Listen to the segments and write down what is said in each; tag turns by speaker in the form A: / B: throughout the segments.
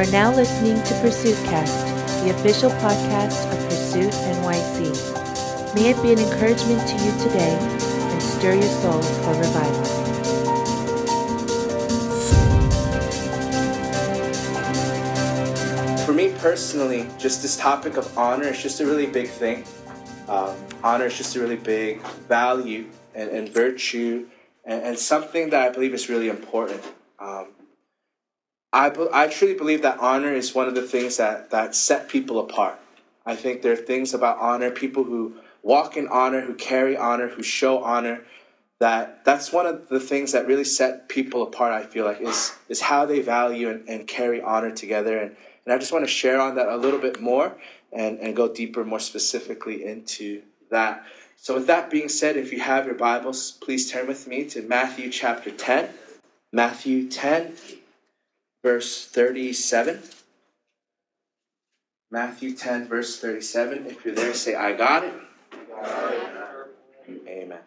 A: are now listening to Pursuit Cast, the official podcast of Pursuit NYC. May it be an encouragement to you today and stir your soul for revival.
B: For me personally, just this topic of honor is just a really big thing. Um, honor is just a really big value and, and virtue and, and, something that I believe is really important. Um, I, I truly believe that honor is one of the things that, that set people apart. I think there are things about honor, people who walk in honor, who carry honor, who show honor, that that's one of the things that really set people apart, I feel like, is, is how they value and, and carry honor together. And, and I just want to share on that a little bit more and, and go deeper, more specifically into that. So, with that being said, if you have your Bibles, please turn with me to Matthew chapter 10. Matthew 10, verse 37. Matthew 10, verse 37. If you're there, say, I got it. Amen.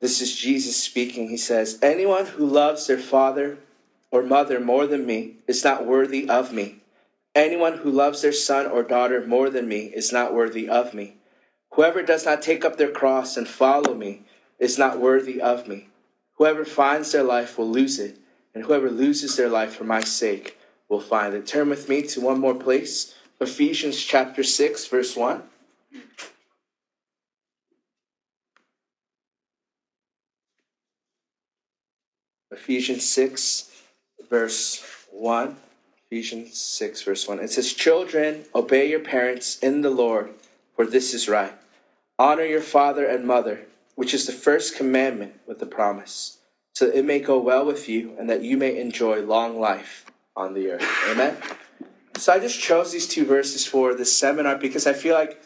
B: This is Jesus speaking. He says, Anyone who loves their father or mother more than me is not worthy of me. Anyone who loves their son or daughter more than me is not worthy of me. Whoever does not take up their cross and follow me is not worthy of me. Whoever finds their life will lose it, and whoever loses their life for my sake will find it. Turn with me to one more place Ephesians chapter 6, verse 1. Ephesians 6, verse 1. Ephesians 6, verse 1. It says, Children, obey your parents in the Lord, for this is right. Honor your father and mother, which is the first commandment with the promise, so that it may go well with you and that you may enjoy long life on the earth. Amen. So I just chose these two verses for this seminar because I feel like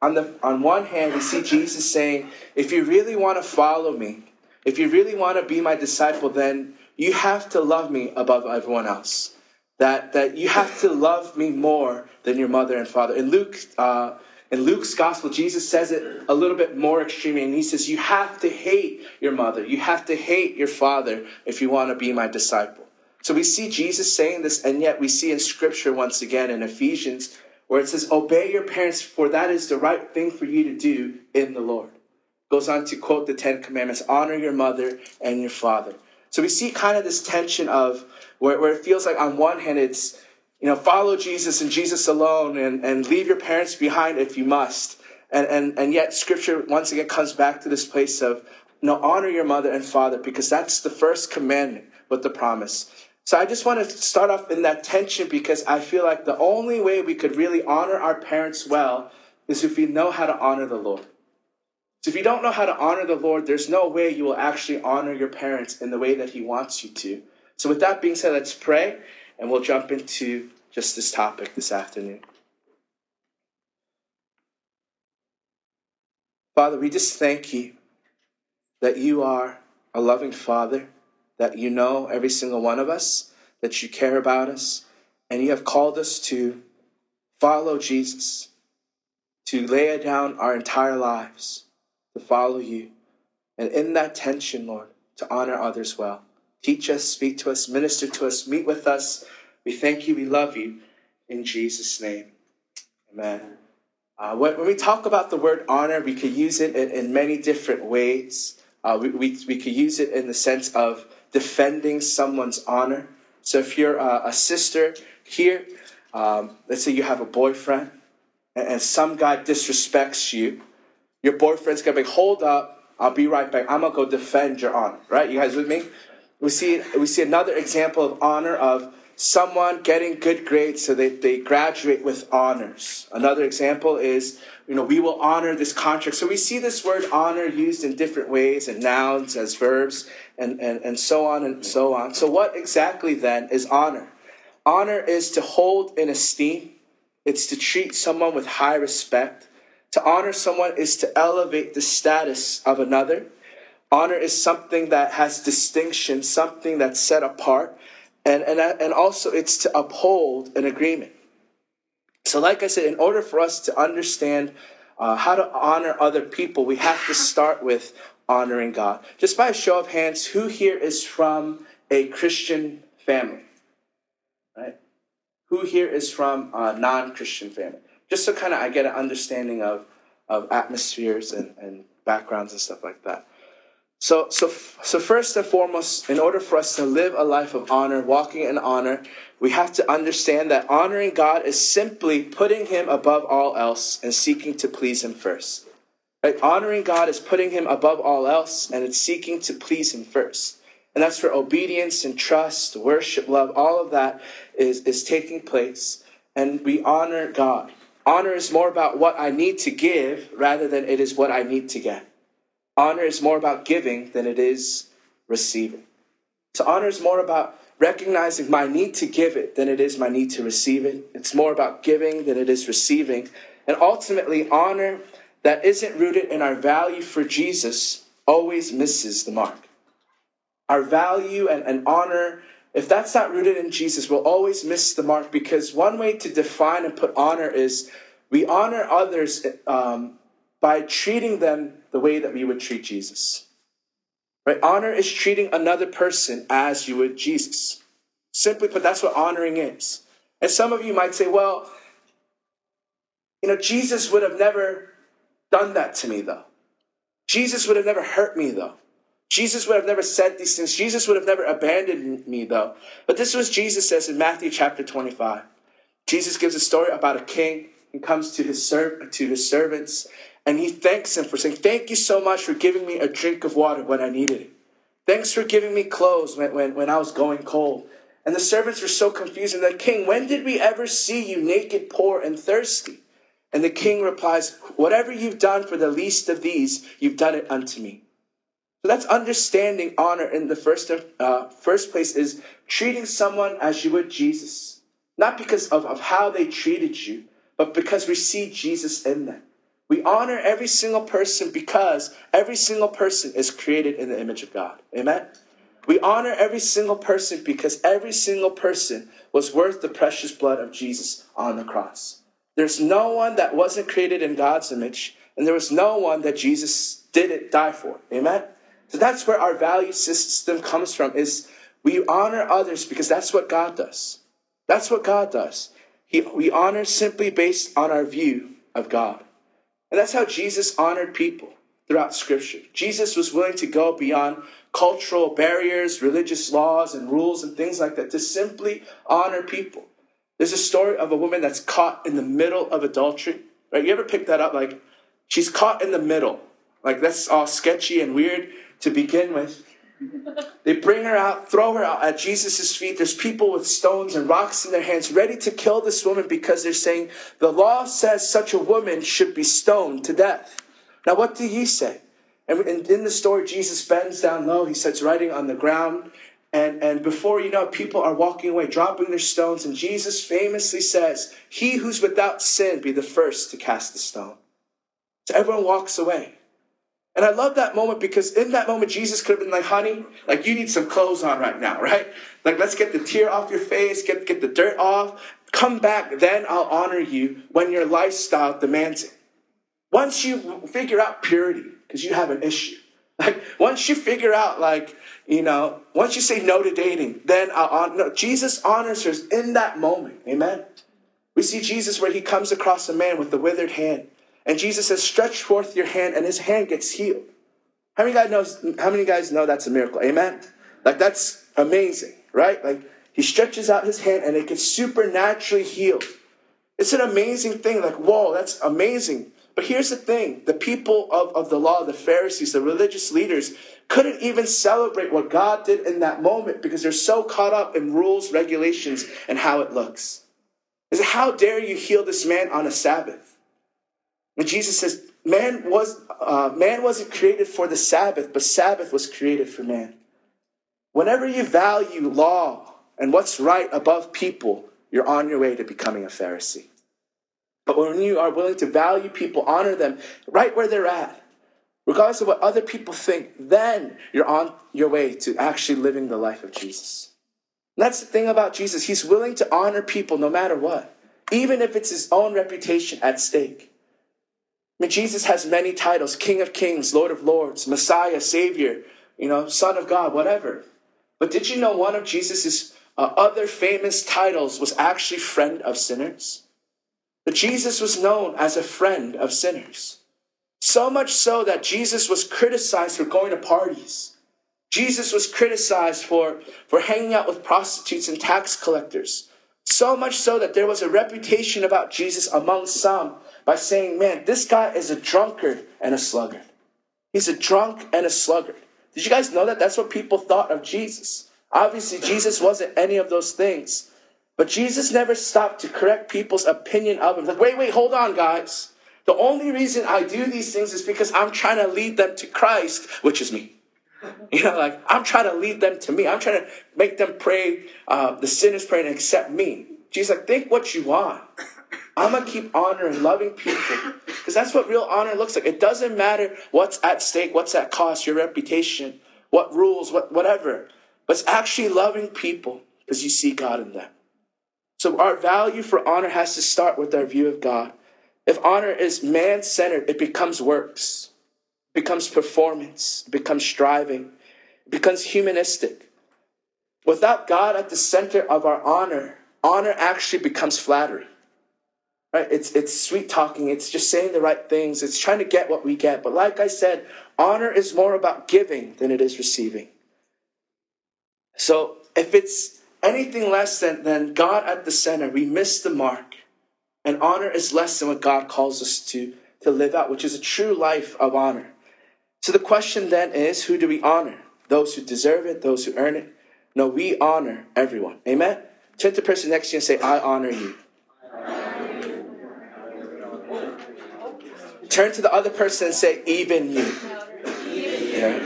B: on the on one hand we see Jesus saying, if you really want to follow me, if you really want to be my disciple, then you have to love me above everyone else that, that you have to love me more than your mother and father. In Luke, uh, in Luke's gospel, Jesus says it a little bit more extremely, and he says, You have to hate your mother, you have to hate your father if you want to be my disciple. So we see Jesus saying this, and yet we see in Scripture once again in Ephesians where it says, Obey your parents, for that is the right thing for you to do in the Lord. Goes on to quote the Ten Commandments honor your mother and your father. So we see kind of this tension of where, where it feels like on one hand it's, you know, follow Jesus and Jesus alone and, and leave your parents behind if you must. And, and, and yet scripture once again comes back to this place of, you know, honor your mother and father because that's the first commandment with the promise. So I just want to start off in that tension because I feel like the only way we could really honor our parents well is if we know how to honor the Lord. So if you don't know how to honor the Lord, there's no way you will actually honor your parents in the way that He wants you to. So with that being said, let's pray and we'll jump into just this topic this afternoon. Father, we just thank you that you are a loving Father, that you know every single one of us, that you care about us, and you have called us to follow Jesus, to lay down our entire lives to follow you. And in that tension, Lord, to honor others well. Teach us, speak to us, minister to us, meet with us. We thank you, we love you. In Jesus' name, amen. Uh, when, we talk about the word honor, we could use it in, in many different ways. Uh, we, we, we, could use it in the sense of defending someone's honor. So if you're a, a sister here, um, let's say you have a boyfriend, and, and some guy disrespects you, your boyfriend's gonna be, hold up, I'll be right back. I'm gonna go defend your honor. Right? You guys with me? We see we see another example of honor of someone getting good grades so they, they graduate with honors. Another example is, you know, we will honor this contract. So we see this word honor used in different ways and nouns as verbs and, and, and so on and so on. So what exactly then is honor? Honor is to hold in esteem. It's to treat someone with high respect. To honor someone is to elevate the status of another. Honor is something that has distinction, something that's set apart. And, and, and also, it's to uphold an agreement. So, like I said, in order for us to understand uh, how to honor other people, we have to start with honoring God. Just by a show of hands, who here is from a Christian family? Right? Who here is from a non-Christian family, just so kind of I get an understanding of of atmospheres and, and backgrounds and stuff like that. So, so, so first and foremost, in order for us to live a life of honor, walking in honor, we have to understand that honoring God is simply putting Him above all else and seeking to please Him first. Right? Honoring God is putting Him above all else and it's seeking to please Him first. And that's where obedience and trust, worship, love, all of that is, is taking place. And we honor God. Honor is more about what I need to give rather than it is what I need to get. Honor is more about giving than it is receiving. So honor is more about recognizing my need to give it than it is my need to receive it. It's more about giving than it is receiving. And ultimately, honor that isn't rooted in our value for Jesus always misses the mark. Our value and, and honor, if that's not rooted in Jesus, we'll always miss the mark because one way to define and put honor is we honor others um, by treating them the way that we would treat Jesus. Right? Honor is treating another person as you would Jesus. Simply put, that's what honoring is. And some of you might say, well, you know, Jesus would have never done that to me, though. Jesus would have never hurt me, though. Jesus would have never said these things. Jesus would have never abandoned me, though. But this was Jesus says in Matthew chapter 25. Jesus gives a story about a king who comes to his, serv- to his servants and he thanks him for saying, Thank you so much for giving me a drink of water when I needed it. Thanks for giving me clothes when, when, when I was going cold. And the servants were so confused. And the king, when did we ever see you naked, poor, and thirsty? And the king replies, Whatever you've done for the least of these, you've done it unto me. So that's understanding honor in the first, uh, first place is treating someone as you would Jesus. Not because of, of how they treated you, but because we see Jesus in them. We honor every single person because every single person is created in the image of God. Amen? We honor every single person because every single person was worth the precious blood of Jesus on the cross. There's no one that wasn't created in God's image, and there was no one that Jesus didn't die for. Amen? So that's where our value system comes from is we honor others because that's what God does. That's what God does. He, we honor simply based on our view of God. And that's how Jesus honored people throughout Scripture. Jesus was willing to go beyond cultural barriers, religious laws, and rules and things like that to simply honor people. There's a story of a woman that's caught in the middle of adultery. Right? You ever pick that up? Like, she's caught in the middle. Like, that's all sketchy and weird to begin with. They bring her out, throw her out at Jesus' feet. There's people with stones and rocks in their hands ready to kill this woman because they're saying the law says such a woman should be stoned to death. Now, what did he say? And in the story, Jesus bends down low. He starts writing on the ground. And, and before you know it, people are walking away, dropping their stones. And Jesus famously says, He who's without sin be the first to cast the stone. So everyone walks away. And I love that moment because in that moment, Jesus could have been like, honey, like you need some clothes on right now, right? Like let's get the tear off your face, get, get the dirt off. Come back, then I'll honor you when your lifestyle demands it. Once you figure out purity, because you have an issue. Like once you figure out, like, you know, once you say no to dating, then I'll honor. No, Jesus honors us in that moment. Amen. We see Jesus where he comes across a man with the withered hand. And Jesus says, stretch forth your hand, and his hand gets healed. How many guys knows how many guys know that's a miracle? Amen? Like that's amazing, right? Like he stretches out his hand and it gets supernaturally healed. It's an amazing thing. Like, whoa, that's amazing. But here's the thing the people of, of the law, the Pharisees, the religious leaders, couldn't even celebrate what God did in that moment because they're so caught up in rules, regulations, and how it looks. Is how dare you heal this man on a Sabbath? And Jesus says, man, was, uh, man wasn't created for the Sabbath, but Sabbath was created for man. Whenever you value law and what's right above people, you're on your way to becoming a Pharisee. But when you are willing to value people, honor them right where they're at, regardless of what other people think, then you're on your way to actually living the life of Jesus. And that's the thing about Jesus. He's willing to honor people no matter what, even if it's his own reputation at stake. Mean, Jesus has many titles King of Kings, Lord of Lords, Messiah, Savior, you know, Son of God, whatever. But did you know one of Jesus's uh, other famous titles was actually friend of sinners. But Jesus was known as a friend of sinners. So much so that Jesus was criticized for going to parties. Jesus was criticized for, for hanging out with prostitutes and tax collectors. So much so that there was a reputation about Jesus among some by saying, man, this guy is a drunkard and a sluggard. He's a drunk and a sluggard. Did you guys know that? That's what people thought of Jesus. Obviously, Jesus wasn't any of those things. But Jesus never stopped to correct people's opinion of him. Like, wait, wait, hold on, guys. The only reason I do these things is because I'm trying to lead them to Christ, which is me. You know, like I'm trying to lead them to me. I'm trying to make them pray, uh, the sinners pray and accept me. Jesus, like, think what you want. I'm gonna keep honoring, loving people, because that's what real honor looks like. It doesn't matter what's at stake, what's at cost, your reputation, what rules, what whatever. But it's actually loving people because you see God in them. So our value for honor has to start with our view of God. If honor is man centered, it becomes works, becomes performance, becomes striving, becomes humanistic. Without God at the center of our honor, honor actually becomes flattery. Right? It's, it's sweet talking. It's just saying the right things. It's trying to get what we get. But like I said, honor is more about giving than it is receiving. So if it's anything less than, than God at the center, we miss the mark. And honor is less than what God calls us to, to live out, which is a true life of honor. So the question then is who do we honor? Those who deserve it, those who earn it? No, we honor everyone. Amen? Turn to the person next to you and say, I honor you. Turn to the other person and say, even you. Yeah.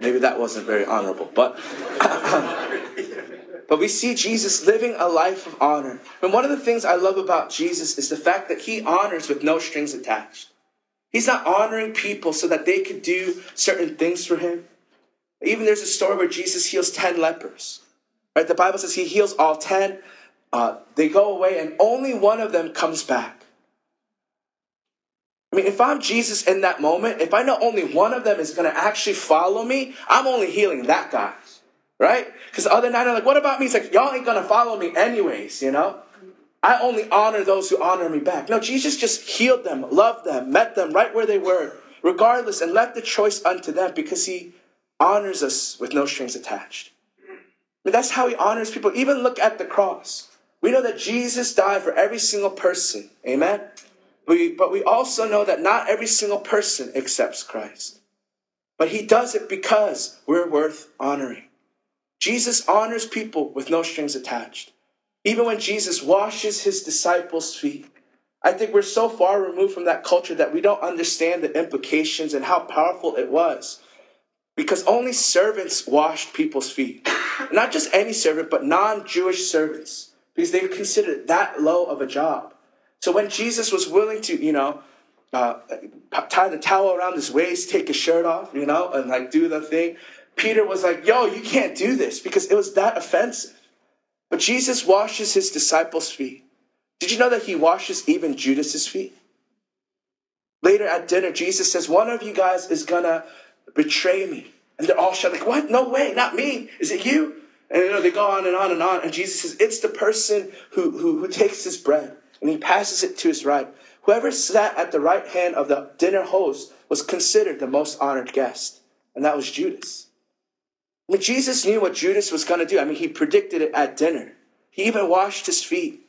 B: Maybe that wasn't very honorable, but but we see Jesus living a life of honor. And one of the things I love about Jesus is the fact that he honors with no strings attached. He's not honoring people so that they could do certain things for him. Even there's a story where Jesus heals 10 lepers. Right? The Bible says he heals all 10. Uh, they go away and only one of them comes back. I mean, if I'm Jesus in that moment, if I know only one of them is going to actually follow me, I'm only healing that guy. Right? Because the other nine are like, what about me? It's like, y'all ain't to follow me anyways, you know? I only honor those who honor me back. No, Jesus just healed them, loved them, met them right where they were, regardless, and left the choice unto them because he honors us with no strings attached. I mean, that's how he honors people. Even look at the cross. We know that Jesus died for every single person. Amen? We, but we also know that not every single person accepts Christ. But he does it because we're worth honoring. Jesus honors people with no strings attached. Even when Jesus washes his disciples' feet, I think we're so far removed from that culture that we don't understand the implications and how powerful it was. Because only servants washed people's feet. Not just any servant, but non Jewish servants. Because they considered that low of a job. So when Jesus was willing to, you know, uh, tie the towel around his waist, take his shirt off, you know, and like do the thing, Peter was like, yo, you can't do this because it was that offensive. But Jesus washes his disciples' feet. Did you know that he washes even Judas's feet? Later at dinner, Jesus says, One of you guys is gonna betray me. And they're all shut, like, What? No way, not me. Is it you? And you know, they go on and on and on. And Jesus says, It's the person who, who, who takes his bread and he passes it to his right. Whoever sat at the right hand of the dinner host was considered the most honored guest. And that was Judas. Jesus knew what Judas was going to do. I mean, he predicted it at dinner. He even washed his feet.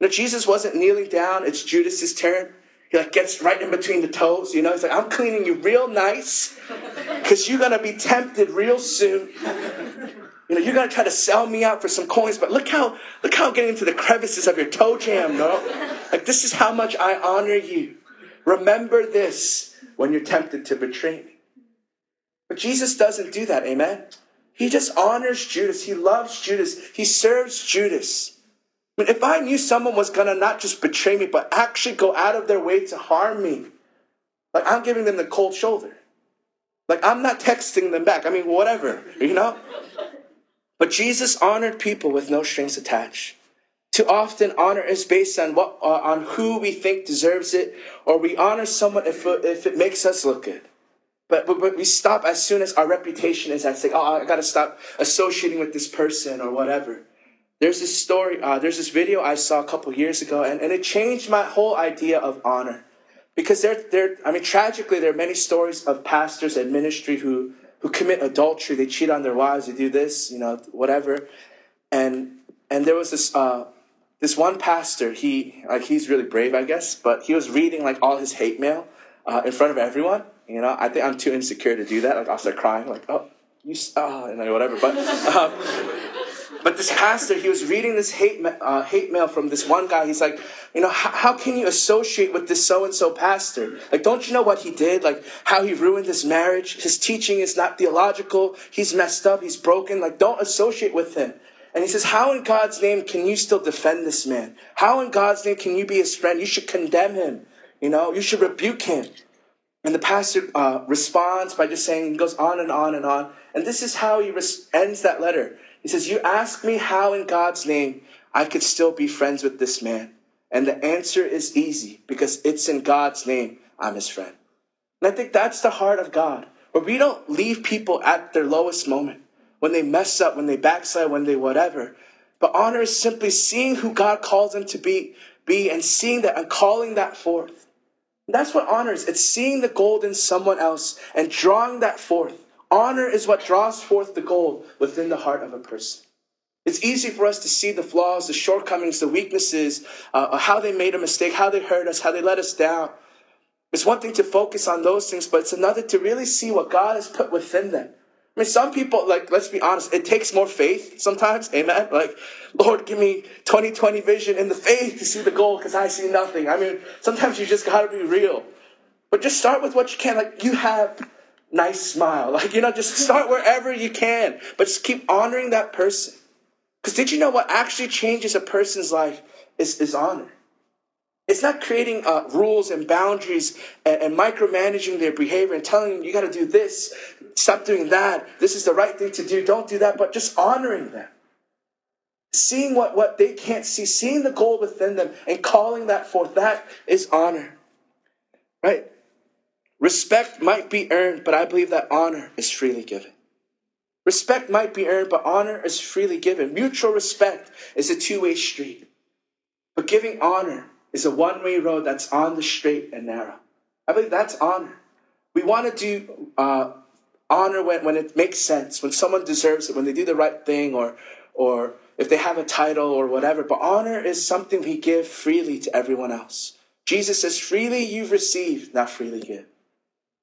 B: No, Jesus wasn't kneeling down. It's Judas's turn. He like gets right in between the toes. You know, he's like, I'm cleaning you real nice because you're going to be tempted real soon. You know, you're going to try to sell me out for some coins, but look how, look how I'm getting into the crevices of your toe jam, no? Like, this is how much I honor you. Remember this when you're tempted to betray me. But Jesus doesn't do that, amen? He just honors Judas. He loves Judas. He serves Judas. I mean, if I knew someone was going to not just betray me, but actually go out of their way to harm me, like I'm giving them the cold shoulder. Like I'm not texting them back. I mean, whatever, you know? But Jesus honored people with no strings attached. Too often, honor is based on what, uh, on who we think deserves it, or we honor someone if, if it makes us look good. But, but, but we stop as soon as our reputation is at stake. Oh, I got to stop associating with this person or whatever. There's this story, uh, there's this video I saw a couple years ago, and, and it changed my whole idea of honor. Because there, there, I mean, tragically, there are many stories of pastors and ministry who, who commit adultery. They cheat on their wives. They do this, you know, whatever. And and there was this uh, this one pastor. He like he's really brave, I guess, but he was reading like all his hate mail uh, in front of everyone. You know, I think I'm too insecure to do that. Like I'll start crying, like oh you oh, and whatever. But um, but this pastor, he was reading this hate uh, hate mail from this one guy. He's like, you know, how, how can you associate with this so and so pastor? Like, don't you know what he did? Like, how he ruined his marriage. His teaching is not theological. He's messed up. He's broken. Like, don't associate with him. And he says, How in God's name can you still defend this man? How in God's name can you be his friend? You should condemn him. You know, you should rebuke him. And the pastor uh, responds by just saying, he goes on and on and on. And this is how he res- ends that letter. He says, You ask me how in God's name I could still be friends with this man. And the answer is easy because it's in God's name I'm his friend. And I think that's the heart of God, where we don't leave people at their lowest moment when they mess up, when they backslide, when they whatever. But honor is simply seeing who God calls them to be, be and seeing that and calling that forth. That's what honor is. It's seeing the gold in someone else and drawing that forth. Honor is what draws forth the gold within the heart of a person. It's easy for us to see the flaws, the shortcomings, the weaknesses, uh, how they made a mistake, how they hurt us, how they let us down. It's one thing to focus on those things, but it's another to really see what God has put within them I mean, some people, like, let's be honest, it takes more faith sometimes. Amen. Like, Lord, give me 2020 vision in the faith to see the goal because I see nothing. I mean, sometimes you just got to be real. But just start with what you can. Like, you have nice smile. Like, you know, just start wherever you can. But just keep honoring that person. Because did you know what actually changes a person's life is, is honor? It's not creating uh, rules and boundaries and, and, micromanaging their behavior and telling them you got to do this, stop doing that, this is the right thing to do, don't do that, but just honoring them. Seeing what, what they can't see, seeing the goal within them and calling that forth, that is honor. Right? Respect might be earned, but I believe that honor is freely given. Respect might be earned, but honor is freely given. Mutual respect is a two way street. But giving honor is a one way road that's on the straight and narrow. I believe that's honor. We want to do uh, honor when, when it makes sense, when someone deserves it, when they do the right thing, or, or if they have a title or whatever. But honor is something we give freely to everyone else. Jesus says, freely you've received, not freely give.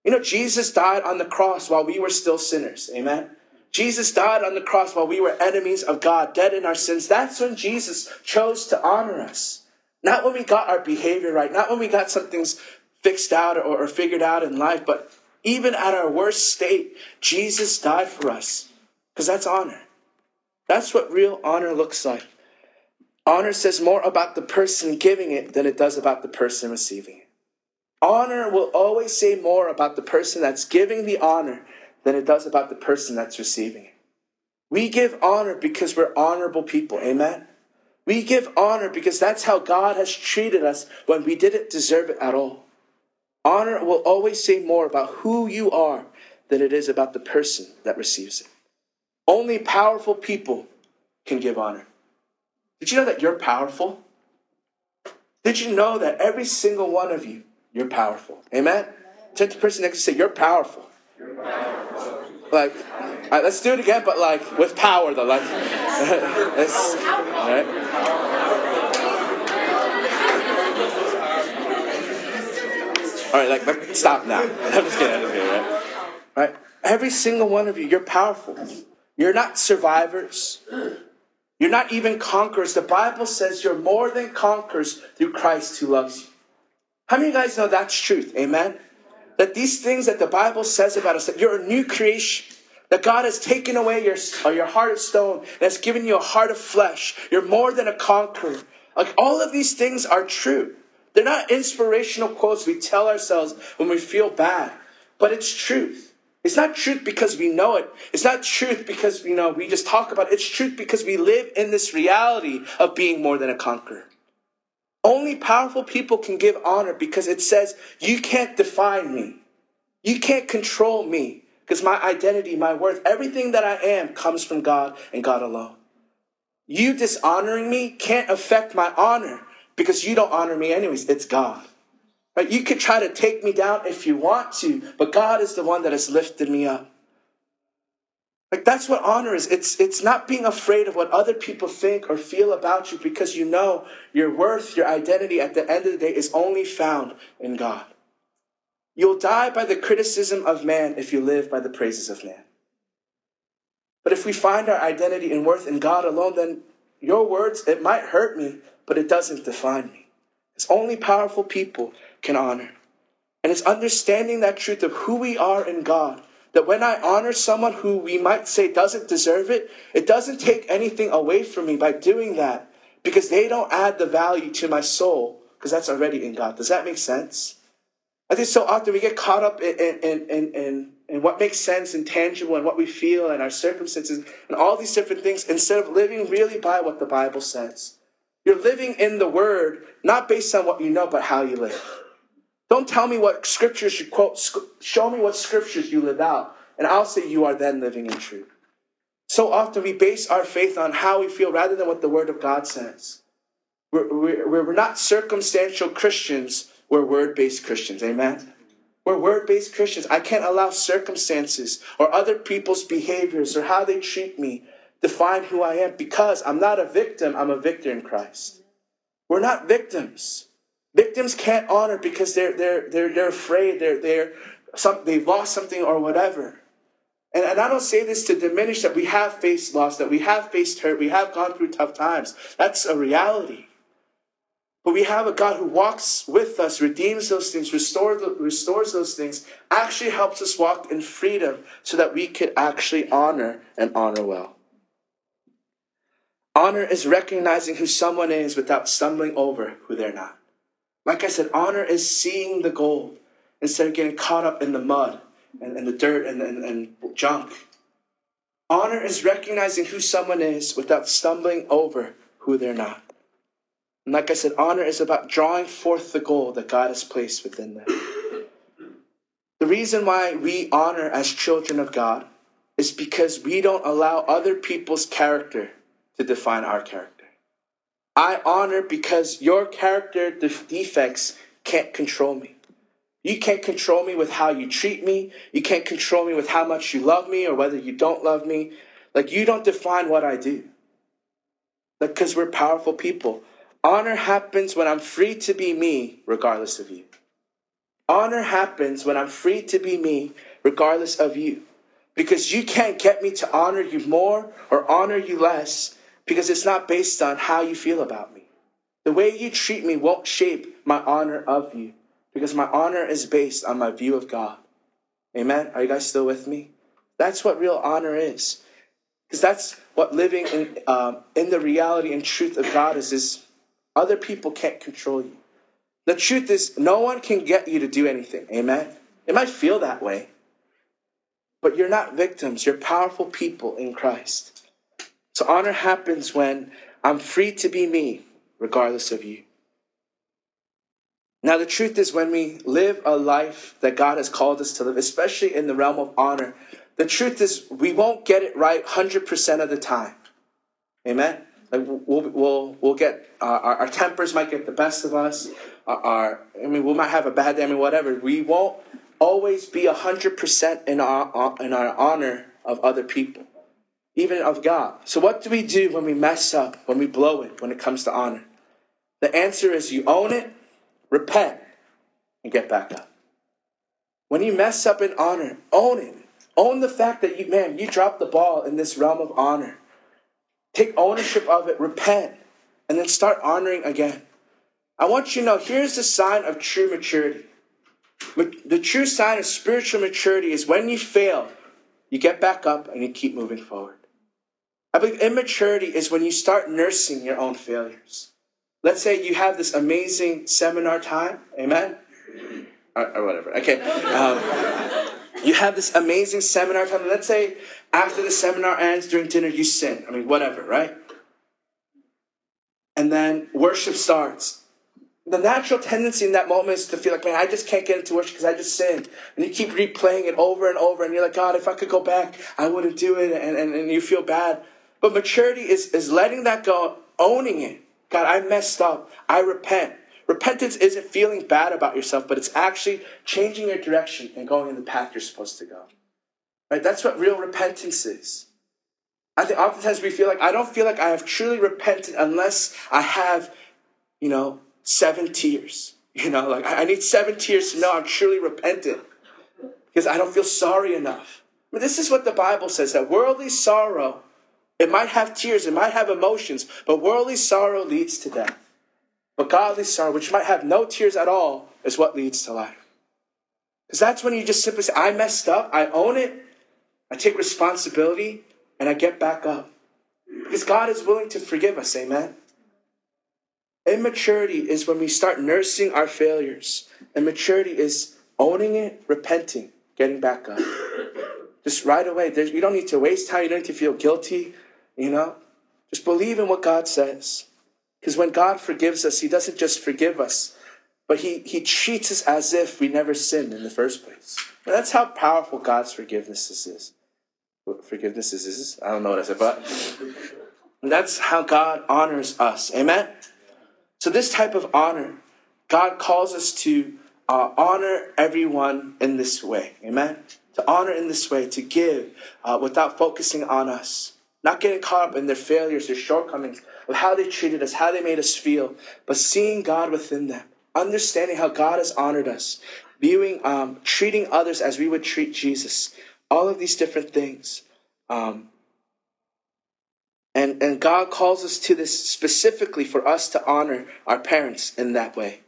B: You know, Jesus died on the cross while we were still sinners. Amen. Jesus died on the cross while we were enemies of God, dead in our sins. That's when Jesus chose to honor us. Not when we got our behavior right, not when we got some things fixed out or, or figured out in life, but even at our worst state, Jesus died for us. Because that's honor. That's what real honor looks like. Honor says more about the person giving it than it does about the person receiving it. Honor will always say more about the person that's giving the honor than it does about the person that's receiving it. We give honor because we're honorable people. Amen. We give honor because that's how God has treated us when we didn't deserve it at all. Honor will always say more about who you are than it is about the person that receives it. Only powerful people can give honor. Did you know that you're powerful? Did you know that every single one of you, you're powerful? Amen? Turn to the person next to you say, You're powerful. You're powerful. Like, right, let's do it again, but like with power though. Like, all right. All right, like, stop now. I'm just kidding. I'm. Right? right? Every single one of you, you're powerful. You're not survivors. You're not even conquerors. The Bible says you're more than conquerors through Christ who loves you. How many of you guys know that's truth? Amen that these things that the Bible says about us, that you're a new creation, that God has taken away your, your heart of stone and has given you a heart of flesh. You're more than a conqueror. Like all of these things are true. They're not inspirational quotes we tell ourselves when we feel bad, but it's truth. It's not truth because we know it. It's not truth because you know we just talk about it. It's truth because we live in this reality of being more than a conqueror. Only powerful people can give honor because it says, You can't define me. You can't control me because my identity, my worth, everything that I am comes from God and God alone. You dishonoring me can't affect my honor because you don't honor me anyways. It's God. Right? You could try to take me down if you want to, but God is the one that has lifted me up. Like that's what honor is. It's it's not being afraid of what other people think or feel about you because you know your worth, your identity at the end of the day is only found in God. You'll die by the criticism of man if you live by the praises of man. But if we find our identity and worth in God alone, then your words, it might hurt me, but it doesn't define me. It's only powerful people can honor. And it's understanding that truth of who we are in God. That when I honor someone who we might say doesn't deserve it, it doesn't take anything away from me by doing that because they don't add the value to my soul because that's already in God. Does that make sense? I think so often we get caught up in, in, in, in, in what makes sense and tangible and what we feel and our circumstances and all these different things instead of living really by what the Bible says. You're living in the Word, not based on what you know, but how you live. Don't tell me what scriptures you quote. Show me what scriptures you live out, and I'll say you are then living in truth. So often we base our faith on how we feel rather than what the Word of God says. We're, we're, we're not circumstantial Christians, we're word based Christians. Amen? We're word based Christians. I can't allow circumstances or other people's behaviors or how they treat me define who I am because I'm not a victim, I'm a victor in Christ. We're not victims. Victims can't honor because they're, they're, they're, they're afraid, they're, they're some, they've lost something or whatever. And, and I don't say this to diminish that we have faced loss, that we have faced hurt, we have gone through tough times. That's a reality. But we have a God who walks with us, redeems those things, restores, restores those things, actually helps us walk in freedom so that we could actually honor and honor well. Honor is recognizing who someone is without stumbling over who they're not. Like I said, honor is seeing the gold instead of getting caught up in the mud and, and the dirt and, and, and junk. Honor is recognizing who someone is without stumbling over who they're not. And like I said, honor is about drawing forth the gold that God has placed within them. The reason why we honor as children of God is because we don't allow other people's character to define our character. I honor because your character defects can't control me. You can't control me with how you treat me. You can't control me with how much you love me or whether you don't love me. Like, you don't define what I do. Like, because we're powerful people. Honor happens when I'm free to be me, regardless of you. Honor happens when I'm free to be me, regardless of you. Because you can't get me to honor you more or honor you less because it's not based on how you feel about me. The way you treat me won't shape my honor of you because my honor is based on my view of God. Amen? Are you guys still with me? That's what real honor is. Because that's what living in, um, in the reality and truth of God is, is other people can't control you. The truth is, no one can get you to do anything. Amen? It might feel that way. But you're not victims. You're powerful people in Christ. So honor happens when I'm free to be me, regardless of you. Now, the truth is, when we live a life that God has called us to live, especially in the realm of honor, the truth is we won't get it right 100% of the time. Amen? Like we'll, we'll, we'll get, uh, our, our, tempers might get the best of us. Our, our, I mean, we might have a bad day, I mean, whatever. We won't always be 100% in our, in our honor of other people even of God. So, what do we do when we mess up, when we blow it, when it comes to honor? The answer is you own it, repent, and get back up. When you mess up in honor, own it. Own the fact that you, man, you dropped the ball in this realm of honor. Take ownership of it, repent, and then start honoring again. I want you to know here's the sign of true maturity. The true sign of spiritual maturity is when you fail, you get back up and you keep moving forward. I believe immaturity is when you start nursing your own failures. Let's say you have this amazing seminar time, amen? Or, or whatever, okay. Um, you have this amazing seminar time. Let's say after the seminar ends during dinner, you sin. I mean, whatever, right? And then worship starts. the natural tendency in that moment is to feel like, man, I just can't get into worship because I just sinned. And you keep replaying it over and over, and you're like, God, if I could go back, I wouldn't do it, and, and, and you feel bad. But maturity is, is letting that go, owning it. God, I messed up. I repent. Repentance isn't feeling bad about yourself, but it's actually changing your direction and going in the path you're supposed to go. Right? That's what real repentance is. I think oftentimes we feel like I don't feel like I have truly repented unless I have, you know, seven tears. You know, like I need seven tears to know I'm truly repentant because I don't feel sorry enough. But this is what the Bible says that worldly sorrow, it might have tears, it might have emotions, but worldly sorrow leads to death. But godly sorrow, which might have no tears at all, is what leads to life. Because that's when you just simply say, I messed up, I own it, I take responsibility, and I get back up. Because God is willing to forgive us, amen? Immaturity is when we start nursing our failures. And maturity is owning it, repenting, getting back up. Just right away. You don't need to waste time. You don't need to feel guilty. You know? Just believe in what God says. Because when God forgives us, He doesn't just forgive us, but He, he treats us as if we never sinned in the first place. And that's how powerful God's forgiveness is. Forgiveness is. I don't know what I said, but that's how God honors us. Amen? So, this type of honor, God calls us to uh, honor everyone in this way. Amen? To honor in this way, to give uh, without focusing on us. Not getting caught up in their failures, their shortcomings, of how they treated us, how they made us feel, but seeing God within them. Understanding how God has honored us. Viewing, um, treating others as we would treat Jesus. All of these different things. Um, and, and God calls us to this specifically for us to honor our parents in that way.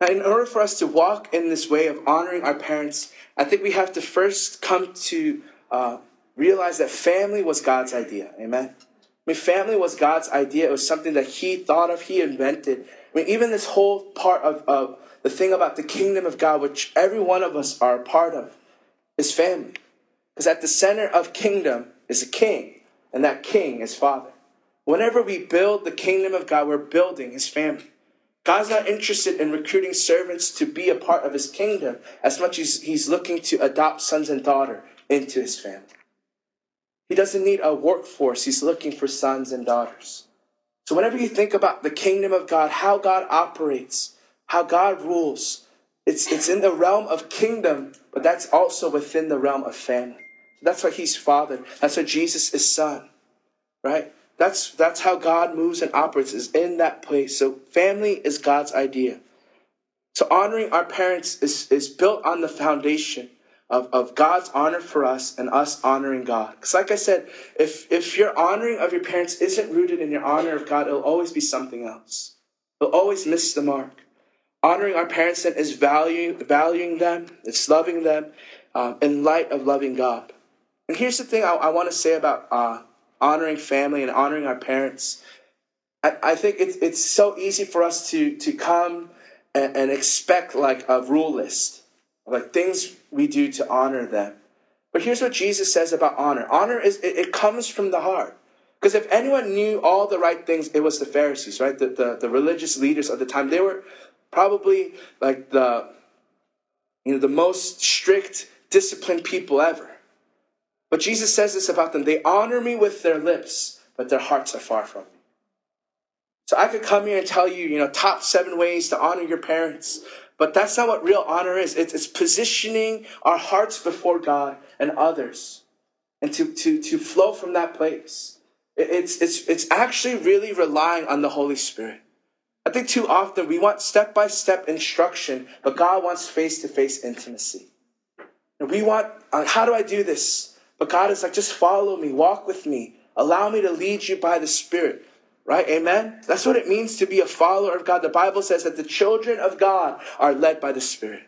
B: Now, in order for us to walk in this way of honoring our parents, I think we have to first come to uh, realize that family was God's idea. Amen? I mean, family was God's idea. It was something that He thought of, He invented. I mean, even this whole part of, of the thing about the kingdom of God, which every one of us are a part of, is family. Because at the center of kingdom is a king and that king is Father. Whenever we build the kingdom of God, we're building his family. God's not interested in recruiting servants to be a part of his kingdom as much as he's looking to adopt sons and daughter into his family. He doesn't need a workforce, he's looking for sons and daughters. So, whenever you think about the kingdom of God, how God operates, how God rules, it's, it's in the realm of kingdom, but that's also within the realm of family. That's why he's father. That's why Jesus is son. Right? That's that's how God moves and operates is in that place. So family is God's idea. So honoring our parents is, is built on the foundation of, of God's honor for us and us honoring God. Because like I said, if if your honoring of your parents isn't rooted in your honor of God, it'll always be something else. It'll always miss the mark. Honoring our parents then is valuing valuing them, it's loving them um, in light of loving God. And here's the thing I, I want to say about uh, honoring family and honoring our parents. I, I think it's, it's so easy for us to, to come and, and expect like a rule list, like things we do to honor them. But here's what Jesus says about honor honor is it, it comes from the heart. Because if anyone knew all the right things, it was the Pharisees, right? The, the, the religious leaders of the time. They were probably like the, you know, the most strict, disciplined people ever. But Jesus says this about them they honor me with their lips, but their hearts are far from me. So I could come here and tell you, you know, top seven ways to honor your parents. But that's not what real honor is. It's, it's positioning our hearts before God and others and to, to, to flow from that place. It's, it's, it's actually really relying on the Holy Spirit. I think too often we want step by step instruction, but God wants face to face intimacy. We want, uh, how do I do this? But God is like, just follow me, walk with me, allow me to lead you by the Spirit. Right? Amen? That's what it means to be a follower of God. The Bible says that the children of God are led by the Spirit.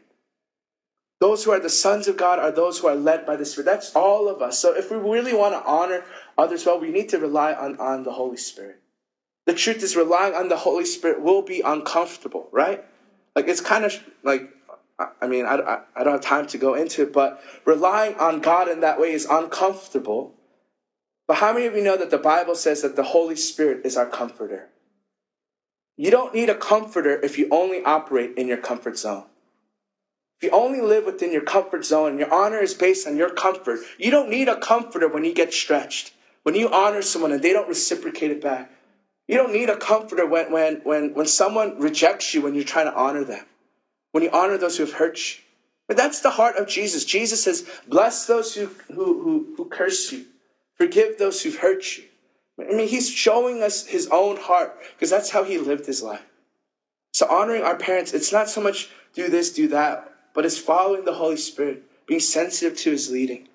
B: Those who are the sons of God are those who are led by the Spirit. That's all of us. So if we really want to honor others well, we need to rely on, on the Holy Spirit. The truth is, relying on the Holy Spirit will be uncomfortable, right? Like it's kind of like I mean, I, I don't have time to go into it, but relying on God in that way is uncomfortable. But how many of you know that the Bible says that the Holy Spirit is our comforter? You don't need a comforter if you only operate in your comfort zone. If you only live within your comfort zone and your honor is based on your comfort, you don't need a comforter when you get stretched. When you honor someone and they don't reciprocate it back. You don't need a comforter when, when, when, when someone rejects you when you're trying to honor them. When you honor those who have hurt you. But that's the heart of Jesus. Jesus says, bless those who, who, who, who curse you. Forgive those who've hurt you. I mean, he's showing us his own heart because that's how he lived his life. So honoring our parents, it's not so much do this, do that, but it's following the Holy Spirit, being sensitive to his leading.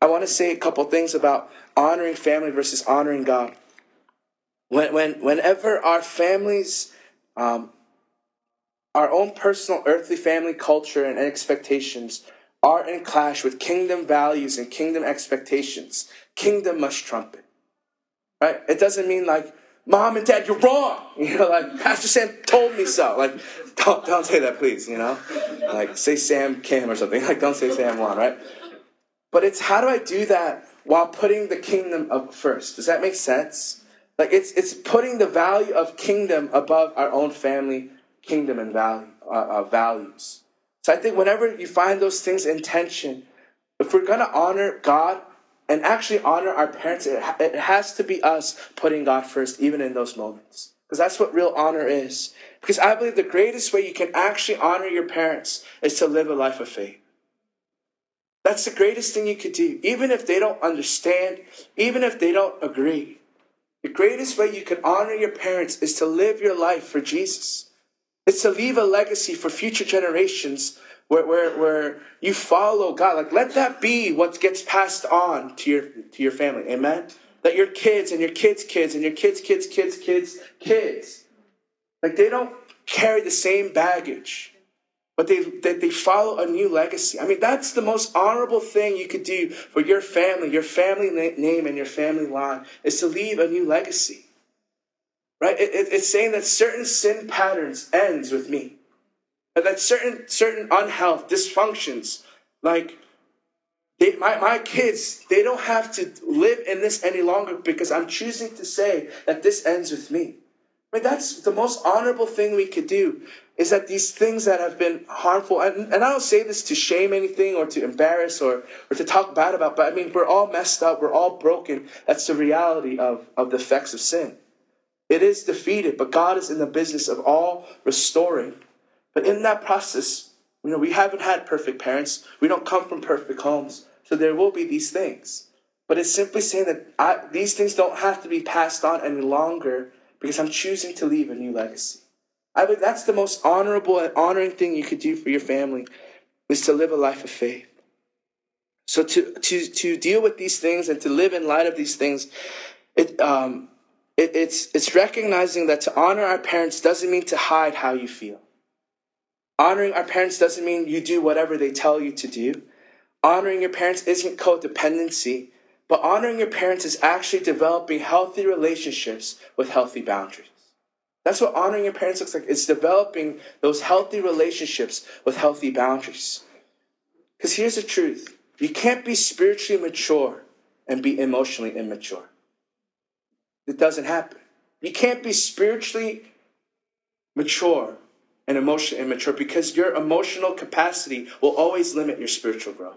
B: I want to say a couple things about honoring family versus honoring God. When, when, whenever our families, um, our own personal earthly family culture and expectations are in clash with kingdom values and kingdom expectations, kingdom must trumpet. Right? It doesn't mean like, mom and dad, you're wrong. You know, like Pastor Sam told me so. Like, don't don't say that, please. You know, like say Sam Kim or something. Like, don't say Sam Juan, right? But it's how do I do that while putting the kingdom up first? Does that make sense? Like, it's it's putting the value of kingdom above our own family kingdom and value uh, uh, values. So I think whenever you find those things in tension, if we're gonna honor God and actually honor our parents, it, it has to be us putting God first, even in those moments. Because that's what real honor is. Because I believe the greatest way you can actually honor your parents is to live a life of faith. That's the greatest thing you could do. Even if they don't understand, even if they don't agree. The greatest way you can honor your parents is to live your life for Jesus. It's to leave a legacy for future generations where, where, where you follow God. Like, let that be what gets passed on to your, to your family. Amen? That your kids and your kids' kids and your kids' kids' kids' kids' kids, like, they don't carry the same baggage, but they, they, they follow a new legacy. I mean, that's the most honorable thing you could do for your family, your family name, and your family line is to leave a new legacy. Right? It, it, it's saying that certain sin patterns ends with me that certain certain unhealth, dysfunctions, like they, my, my kids, they don't have to live in this any longer because I'm choosing to say that this ends with me. I mean, that's the most honorable thing we could do is that these things that have been harmful, and, and I don't say this to shame anything or to embarrass or, or to talk bad about, but I mean, we're all messed up, we're all broken. That's the reality of, of the effects of sin. It is defeated, but God is in the business of all restoring. But in that process, you know, we haven't had perfect parents. We don't come from perfect homes. So there will be these things. But it's simply saying that I, these things don't have to be passed on any longer because I'm choosing to leave a new legacy. I believe that's the most honorable and honoring thing you could do for your family is to live a life of faith. So to, to, to deal with these things and to live in light of these things, it, um, it, it's, it's recognizing that to honor our parents doesn't mean to hide how you feel. Honoring our parents doesn't mean you do whatever they tell you to do. Honoring your parents isn't codependency, but honoring your parents is actually developing healthy relationships with healthy boundaries. That's what honoring your parents looks like. It's developing those healthy relationships with healthy boundaries. Because here's the truth you can't be spiritually mature and be emotionally immature. It doesn't happen. You can't be spiritually mature and emotionally immature because your emotional capacity will always limit your spiritual growth.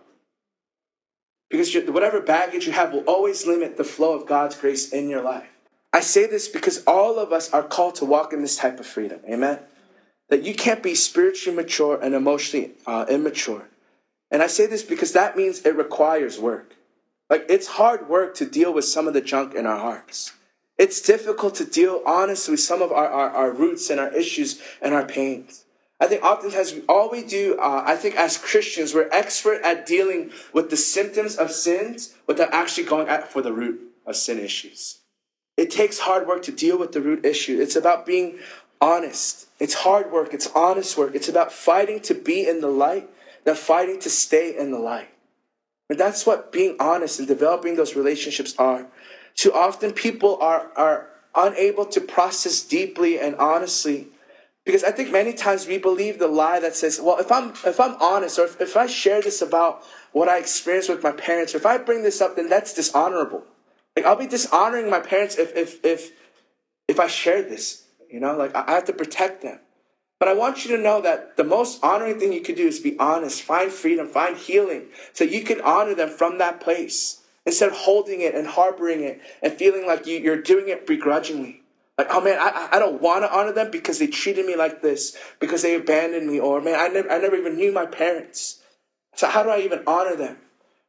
B: Because whatever baggage you have will always limit the flow of God's grace in your life. I say this because all of us are called to walk in this type of freedom. Amen? That you can't be spiritually mature and emotionally uh, immature. And I say this because that means it requires work. Like, it's hard work to deal with some of the junk in our hearts. It's difficult to deal honestly with some of our, our, our roots and our issues and our pains. I think oftentimes all we do, uh, I think as Christians, we're expert at dealing with the symptoms of sins without actually going at for the root of sin issues. It takes hard work to deal with the root issue. It's about being honest. It's hard work. It's honest work. It's about fighting to be in the light, than fighting to stay in the light. And that's what being honest and developing those relationships are. Too often people are, are unable to process deeply and honestly. Because I think many times we believe the lie that says, well, if I'm, if I'm honest or if, if I share this about what I experienced with my parents, or if I bring this up, then that's dishonorable. Like I'll be dishonoring my parents if, if, if, if I share this. You know, like I have to protect them. But I want you to know that the most honoring thing you could do is be honest, find freedom, find healing, so you can honor them from that place instead of holding it and harboring it and feeling like you, you're doing it begrudgingly. Like, oh man, I, I don't want to honor them because they treated me like this, because they abandoned me, or man, I never, I never even knew my parents. So how do I even honor them?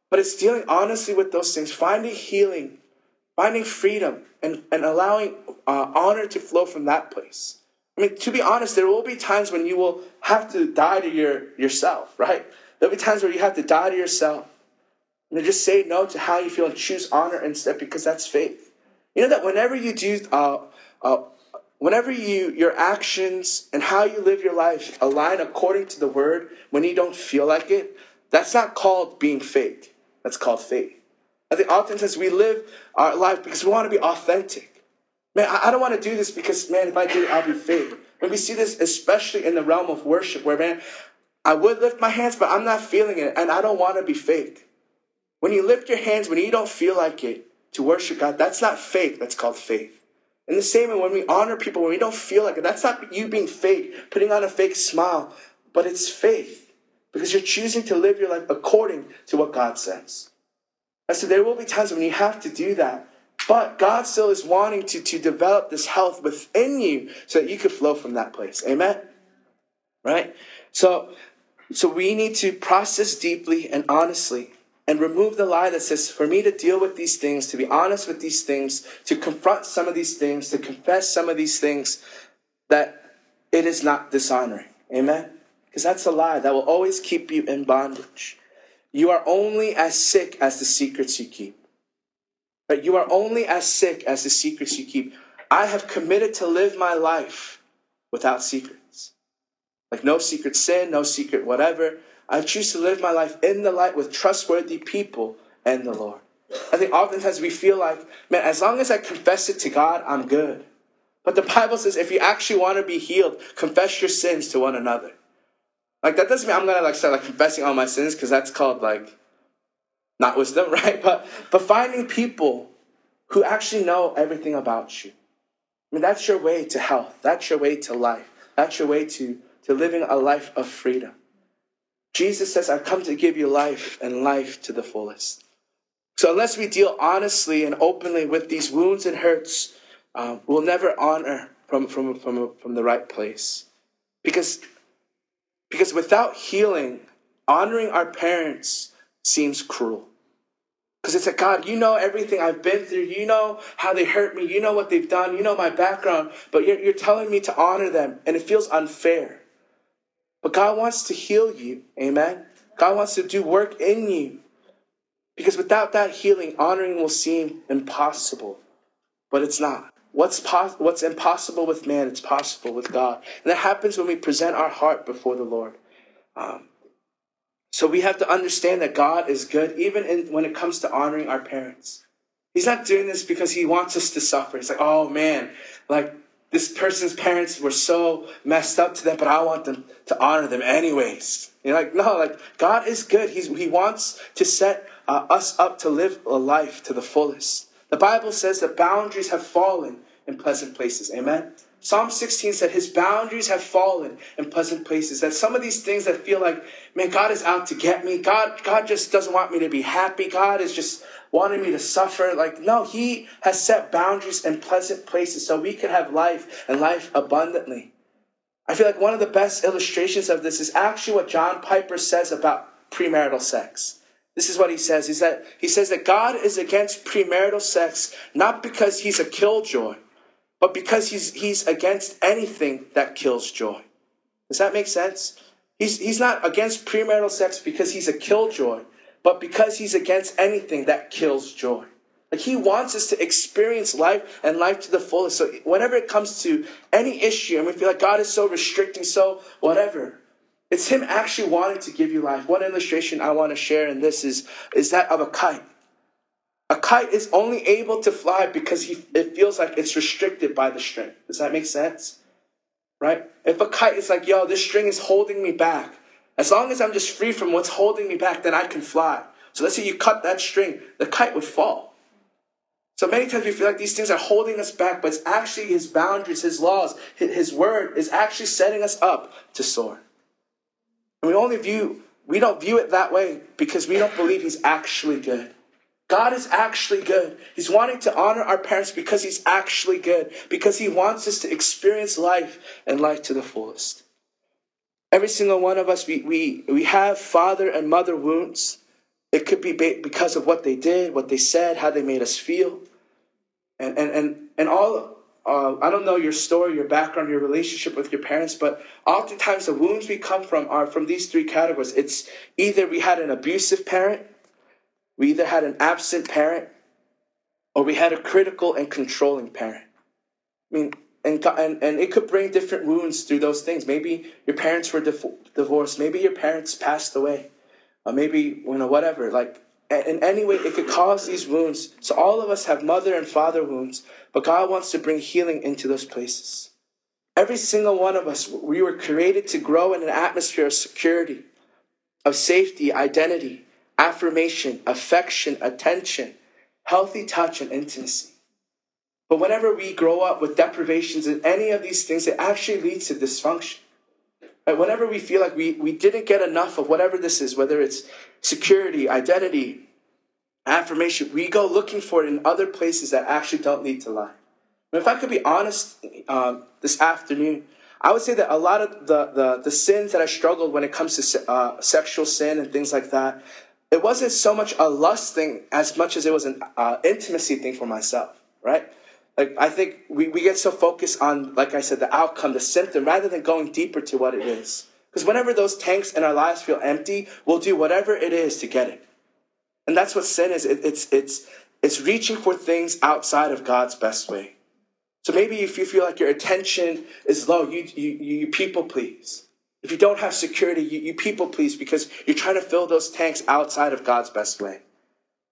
B: But it's dealing honestly with those things, finding healing, finding freedom, and, and allowing uh, honor to flow from that place. I mean, to be honest, there will be times when you will have to die to your yourself, right? There'll be times where you have to die to yourself. And just say no to how you feel and choose honor instead because that's faith. You know that whenever you do, uh, uh, whenever you your actions and how you live your life align according to the word, when you don't feel like it, that's not called being fake. That's called faith. I think oftentimes we live our life because we want to be authentic. Man, I don't want to do this because, man, if I do it, I'll be fake. And we see this especially in the realm of worship, where, man, I would lift my hands, but I'm not feeling it, and I don't want to be fake. When you lift your hands, when you don't feel like it to worship God, that's not fake, that's called faith. And the same when we honor people, when we don't feel like it, that's not you being fake, putting on a fake smile, but it's faith. Because you're choosing to live your life according to what God says. And so there will be times when you have to do that. But God still is wanting to, to develop this health within you so that you could flow from that place. Amen? Right? So, so we need to process deeply and honestly and remove the lie that says, for me to deal with these things, to be honest with these things, to confront some of these things, to confess some of these things, that it is not dishonoring. Amen? Because that's a lie that will always keep you in bondage. You are only as sick as the secrets you keep. But you are only as sick as the secrets you keep. I have committed to live my life without secrets. Like no secret sin, no secret whatever. I choose to live my life in the light with trustworthy people and the Lord. I think oftentimes we feel like, man, as long as I confess it to God, I'm good. But the Bible says if you actually want to be healed, confess your sins to one another. Like that doesn't mean I'm gonna like start like confessing all my sins because that's called like not wisdom, right? But but finding people who actually know everything about you. I mean that's your way to health. That's your way to life. That's your way to to living a life of freedom. Jesus says, I've come to give you life and life to the fullest. So unless we deal honestly and openly with these wounds and hurts, um, we'll never honor from, from, from, from the right place. Because because without healing, honoring our parents seems cruel. Because it's like, God, you know everything I've been through. You know how they hurt me. You know what they've done. You know my background. But you're, you're telling me to honor them. And it feels unfair. But God wants to heal you. Amen. God wants to do work in you. Because without that healing, honoring will seem impossible. But it's not. What's, pos- what's impossible with man, it's possible with God. And that happens when we present our heart before the Lord. Um, so we have to understand that God is good, even in, when it comes to honoring our parents. He's not doing this because he wants us to suffer. It's like, oh man, like this person's parents were so messed up to them, but I want them to honor them anyways. You're like, no, like God is good. He's, he wants to set uh, us up to live a life to the fullest. The Bible says that boundaries have fallen in pleasant places. Amen. Psalm 16 said his boundaries have fallen in pleasant places. That some of these things that feel like, man, God is out to get me. God, God just doesn't want me to be happy. God is just wanting me to suffer. Like, no, he has set boundaries in pleasant places so we can have life and life abundantly. I feel like one of the best illustrations of this is actually what John Piper says about premarital sex. This is what he says. He said he says that God is against premarital sex not because he's a killjoy, but because he's he's against anything that kills joy. Does that make sense? He's he's not against premarital sex because he's a killjoy, but because he's against anything that kills joy. Like he wants us to experience life and life to the fullest. So whenever it comes to any issue and we feel like God is so restricting, so whatever, it's him actually wanting to give you life. One illustration I want to share in this is, is that of a kite. A kite is only able to fly because he, it feels like it's restricted by the string. Does that make sense? Right? If a kite is like, yo, this string is holding me back. As long as I'm just free from what's holding me back, then I can fly. So let's say you cut that string, the kite would fall. So many times we feel like these things are holding us back, but it's actually His boundaries, His laws, His word is actually setting us up to soar. And we only view, we don't view it that way because we don't believe He's actually good. God is actually good. He's wanting to honor our parents because He's actually good, because He wants us to experience life and life to the fullest. Every single one of us, we, we, we have father and mother wounds. It could be because of what they did, what they said, how they made us feel. And, and, and, and all, uh, I don't know your story, your background, your relationship with your parents, but oftentimes the wounds we come from are from these three categories. It's either we had an abusive parent, we either had an absent parent, or we had a critical and controlling parent. I mean, and, and, and it could bring different wounds through those things. Maybe your parents were divorced. Maybe your parents passed away. Or maybe you know whatever. Like in any way it could cause these wounds. So all of us have mother and father wounds but god wants to bring healing into those places. Every single one of us we were created to grow in an atmosphere of security of safety identity affirmation affection attention healthy touch and intimacy but whenever we grow up with deprivations in any of these things it actually leads to dysfunction Right? Whenever we feel like we, we didn't get enough of whatever this is, whether it's security, identity, affirmation, we go looking for it in other places that actually don't need to lie. And if I could be honest um, this afternoon, I would say that a lot of the, the, the sins that I struggled when it comes to uh, sexual sin and things like that, it wasn't so much a lust thing as much as it was an uh, intimacy thing for myself, right? Like I think we, we get so focused on, like I said, the outcome, the symptom, rather than going deeper to what it is. Because whenever those tanks in our lives feel empty, we'll do whatever it is to get it. And that's what sin is. It, it's it's it's reaching for things outside of God's best way. So maybe if you feel like your attention is low, you you, you people please. If you don't have security, you, you people please because you're trying to fill those tanks outside of God's best way.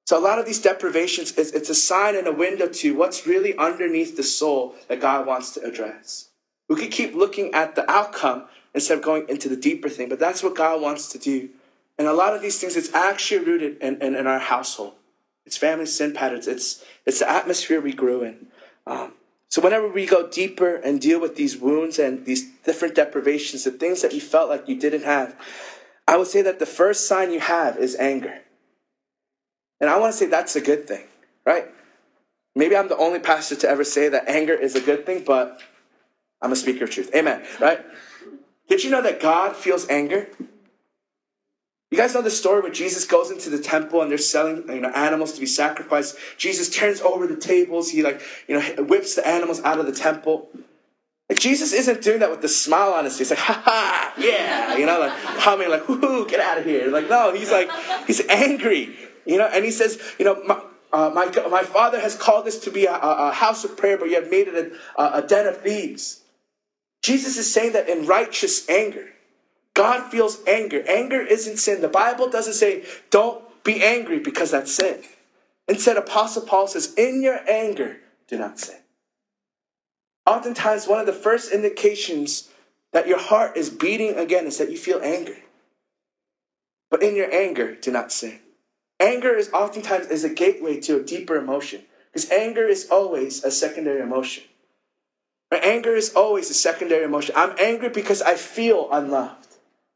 B: So a lot of these deprivations, is, it's a sign and a window to what's really underneath the soul that God wants to address. We could keep looking at the outcome instead of going into the deeper thing, but that's what God wants to do. And a lot of these things, it's actually rooted in, in, in our household. It's family sin patterns. It's, it's the atmosphere we grew in. Um, so whenever we go deeper and deal with these wounds and these different deprivations, the things that you felt like you didn't have, I would say that the first sign you have is anger. And I want to say that's a good thing, right? Maybe I'm the only pastor to ever say that anger is a good thing, but I'm a speaker of truth. Amen, right? Did you know that God feels anger? You guys know the story where Jesus goes into the temple and they're selling you know, animals to be sacrificed. Jesus turns over the tables. He like you know whips the animals out of the temple. Like Jesus isn't doing that with the smile on his face, like ha ha, yeah, you know, like humming, like whoo, get out of here. Like no, he's like he's angry. You know, and he says, you know, my, uh, my, my father has called this to be a, a, house of prayer, but you have made it a, a den of thieves. Jesus is saying that in righteous anger. God feels anger. Anger isn't sin. The Bible doesn't say, don't be angry because that's sin. Instead, Apostle Paul says, in your anger, do not sin. Oftentimes, one of the first indications that your heart is beating again is that you feel angry. But in your anger, do not sin. Anger is oftentimes is a gateway to a deeper emotion because anger is always a secondary emotion. Anger is always a secondary emotion. I'm angry because I feel unloved.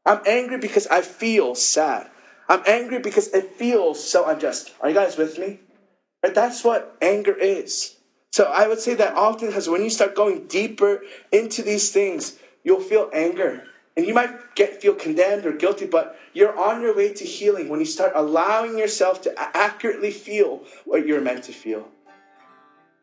B: I'm angry because I feel sad. I'm angry because it feels so unjust. Are you guys with me? Right? That's what anger is. So I would say that often because when you start going deeper into these things, you'll feel anger. And you might get feel condemned or guilty, but you're on your way to healing when you start allowing yourself to accurately feel what you're meant to feel.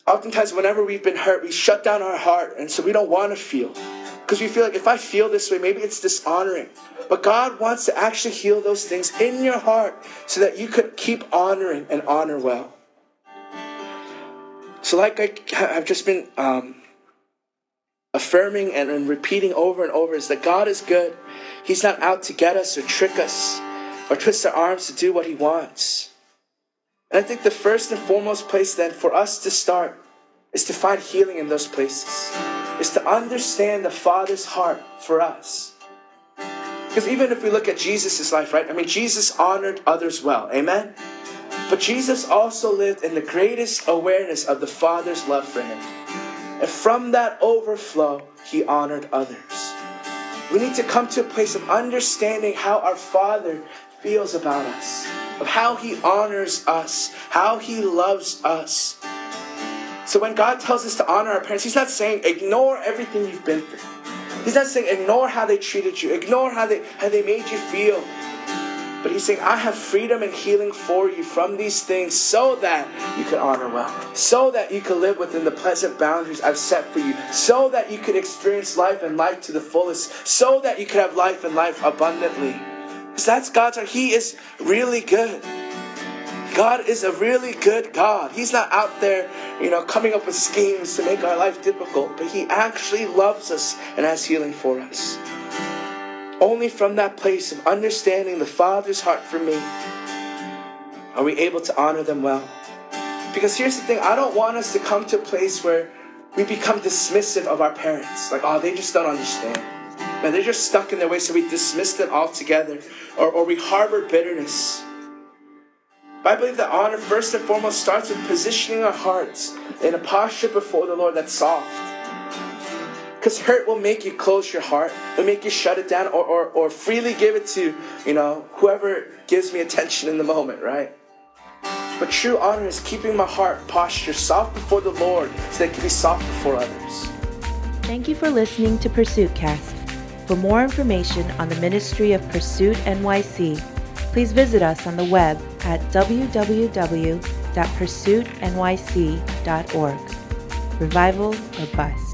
B: Oftentimes, whenever we've been hurt, we shut down our heart, and so we don't want to feel. Because we feel like if I feel this way, maybe it's dishonoring. But God wants to actually heal those things in your heart so that you could keep honoring and honor well. So, like I, have just been um, affirming and, and repeating over and over is that God is good. He's not out to get us or trick us or twist our arms to do what He wants. And I think the first and foremost place then for us to start is to find healing in those places, is to understand the Father's heart for us. Because even if we look at Jesus' life, right? I mean, Jesus honored others well. Amen? But Jesus also lived in the greatest awareness of the Father's love for him. And from that overflow, he honored others. We need to come to a place of understanding how our Father feels about us, of how he honors us, how he loves us. So when God tells us to honor our parents, he's not saying ignore everything you've been through. He's not saying ignore how they treated you, ignore how they how they made you feel. But he's saying, I have freedom and healing for you from these things so that you can honor well, so that you can live within the pleasant boundaries I've set for you, so that you can experience life and life to the fullest, so that you can have life and life abundantly. Because that's God's heart. He is really good. God is a really good God. He's not out there, you know, coming up with schemes to make our life difficult, but He actually loves us and has healing for us. Only from that place of understanding the Father's heart for me are we able to honor them well. Because here's the thing I don't want us to come to a place where we become dismissive of our parents. Like, oh, they just don't understand. Man, they're just stuck in their way, so we dismiss them altogether. Or, or we harbor bitterness. But I believe that honor, first and foremost, starts with positioning our hearts in a posture before the Lord that's soft because hurt will make you close your heart, it'll make you shut it down or, or, or freely give it to, you know, whoever gives me attention in the moment, right? But true honor is keeping my heart posture soft before the Lord so that it can be soft before others.
A: Thank you for listening to Pursuit Cast. For more information on the ministry of Pursuit NYC, please visit us on the web at www.pursuitnyc.org. Revival or bust.